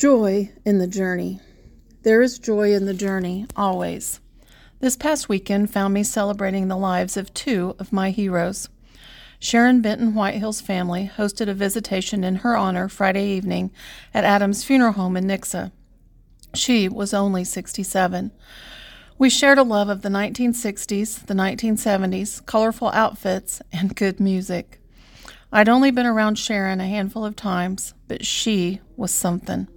Joy in the journey. There is joy in the journey, always. This past weekend found me celebrating the lives of two of my heroes. Sharon Benton Whitehill's family hosted a visitation in her honor Friday evening at Adams Funeral Home in Nixa. She was only 67. We shared a love of the 1960s, the 1970s, colorful outfits, and good music. I'd only been around Sharon a handful of times, but she was something.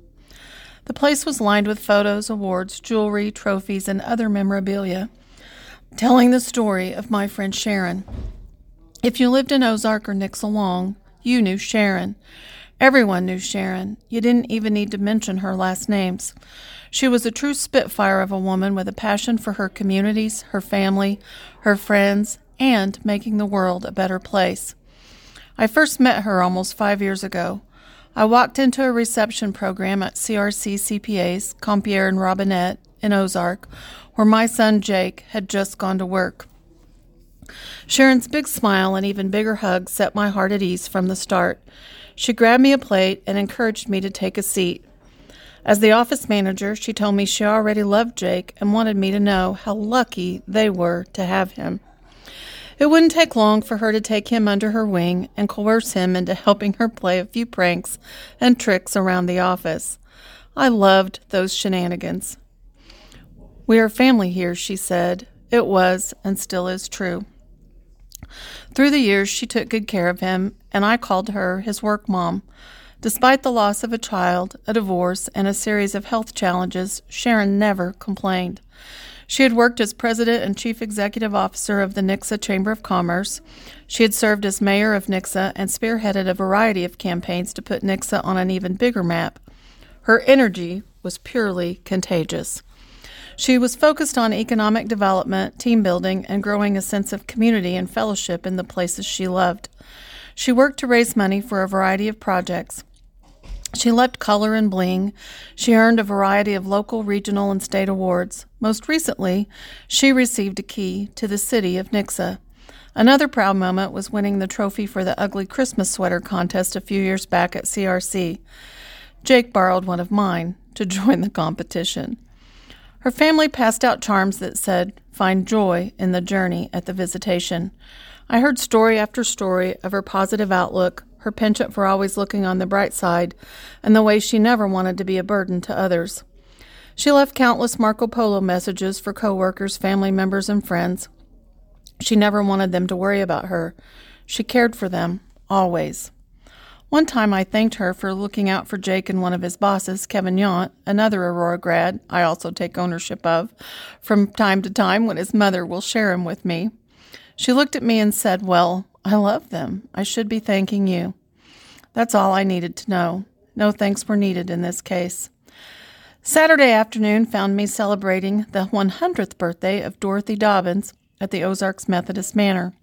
The place was lined with photos, awards, jewelry, trophies, and other memorabilia, telling the story of my friend Sharon. If you lived in Ozark or Long, you knew Sharon. Everyone knew Sharon. You didn't even need to mention her last names. She was a true spitfire of a woman with a passion for her communities, her family, her friends, and making the world a better place. I first met her almost five years ago. I walked into a reception program at CRC CPA's, Compierre and Robinette, in Ozark, where my son Jake had just gone to work. Sharon's big smile and even bigger hug set my heart at ease from the start. She grabbed me a plate and encouraged me to take a seat. As the office manager, she told me she already loved Jake and wanted me to know how lucky they were to have him. It wouldn't take long for her to take him under her wing and coerce him into helping her play a few pranks and tricks around the office. I loved those shenanigans. We are family here, she said. It was and still is true. Through the years, she took good care of him, and I called her his work mom. Despite the loss of a child, a divorce, and a series of health challenges, Sharon never complained. She had worked as president and chief executive officer of the Nixa Chamber of Commerce. She had served as mayor of Nixa and spearheaded a variety of campaigns to put Nixa on an even bigger map. Her energy was purely contagious. She was focused on economic development, team building, and growing a sense of community and fellowship in the places she loved. She worked to raise money for a variety of projects. She loved color and bling. She earned a variety of local, regional, and state awards. Most recently, she received a key to the city of Nixa. Another proud moment was winning the trophy for the Ugly Christmas Sweater contest a few years back at CRC. Jake borrowed one of mine to join the competition. Her family passed out charms that said, Find joy in the journey at the visitation. I heard story after story of her positive outlook, her penchant for always looking on the bright side, and the way she never wanted to be a burden to others. She left countless Marco Polo messages for coworkers, family members, and friends. She never wanted them to worry about her. She cared for them, always. One time I thanked her for looking out for Jake and one of his bosses, Kevin Yount, another Aurora grad I also take ownership of, from time to time when his mother will share him with me. She looked at me and said, Well, I love them. I should be thanking you. That's all I needed to know. No thanks were needed in this case. Saturday afternoon found me celebrating the 100th birthday of Dorothy Dobyns at the Ozarks Methodist Manor.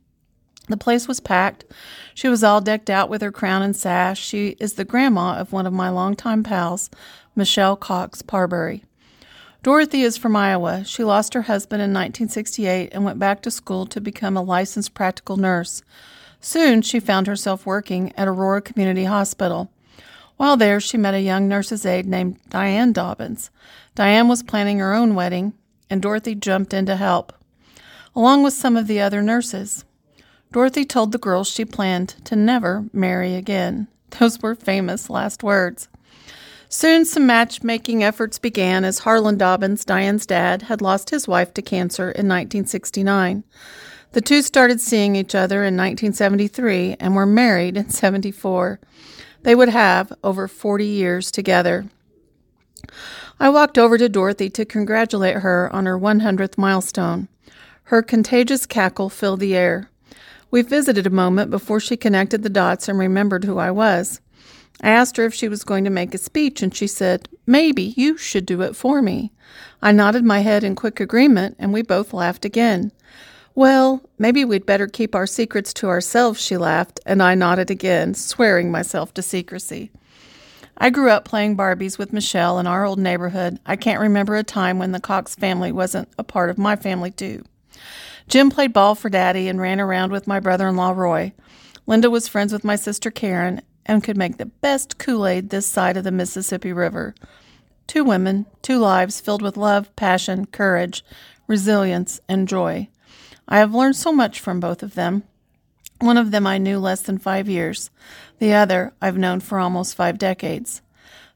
The place was packed. She was all decked out with her crown and sash. She is the grandma of one of my longtime pals, Michelle Cox Parbury. Dorothy is from Iowa. She lost her husband in 1968 and went back to school to become a licensed practical nurse. Soon she found herself working at Aurora Community Hospital. While there, she met a young nurse's aide named Diane Dobyns. Diane was planning her own wedding, and Dorothy jumped in to help, along with some of the other nurses. Dorothy told the girls she planned to never marry again. Those were famous last words. Soon some matchmaking efforts began as Harlan Dobyns, Diane's dad, had lost his wife to cancer in 1969. The two started seeing each other in 1973 and were married in 74. They would have over 40 years together. I walked over to Dorothy to congratulate her on her 100th milestone. Her contagious cackle filled the air. We visited a moment before she connected the dots and remembered who I was. I asked her if she was going to make a speech, and she said, Maybe you should do it for me. I nodded my head in quick agreement, and we both laughed again. Well, maybe we'd better keep our secrets to ourselves, she laughed, and I nodded again, swearing myself to secrecy. I grew up playing Barbies with Michelle in our old neighborhood. I can't remember a time when the Cox family wasn't a part of my family, too. Jim played ball for Daddy and ran around with my brother in law, Roy. Linda was friends with my sister Karen, and could make the best Kool Aid this side of the Mississippi River. Two women, two lives filled with love, passion, courage, resilience, and joy. I have learned so much from both of them. One of them I knew less than five years, the other I've known for almost five decades.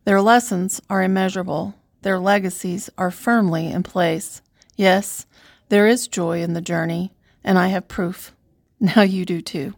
Their lessons are immeasurable, their legacies are firmly in place. Yes, there is joy in the journey, and I have proof. Now you do too.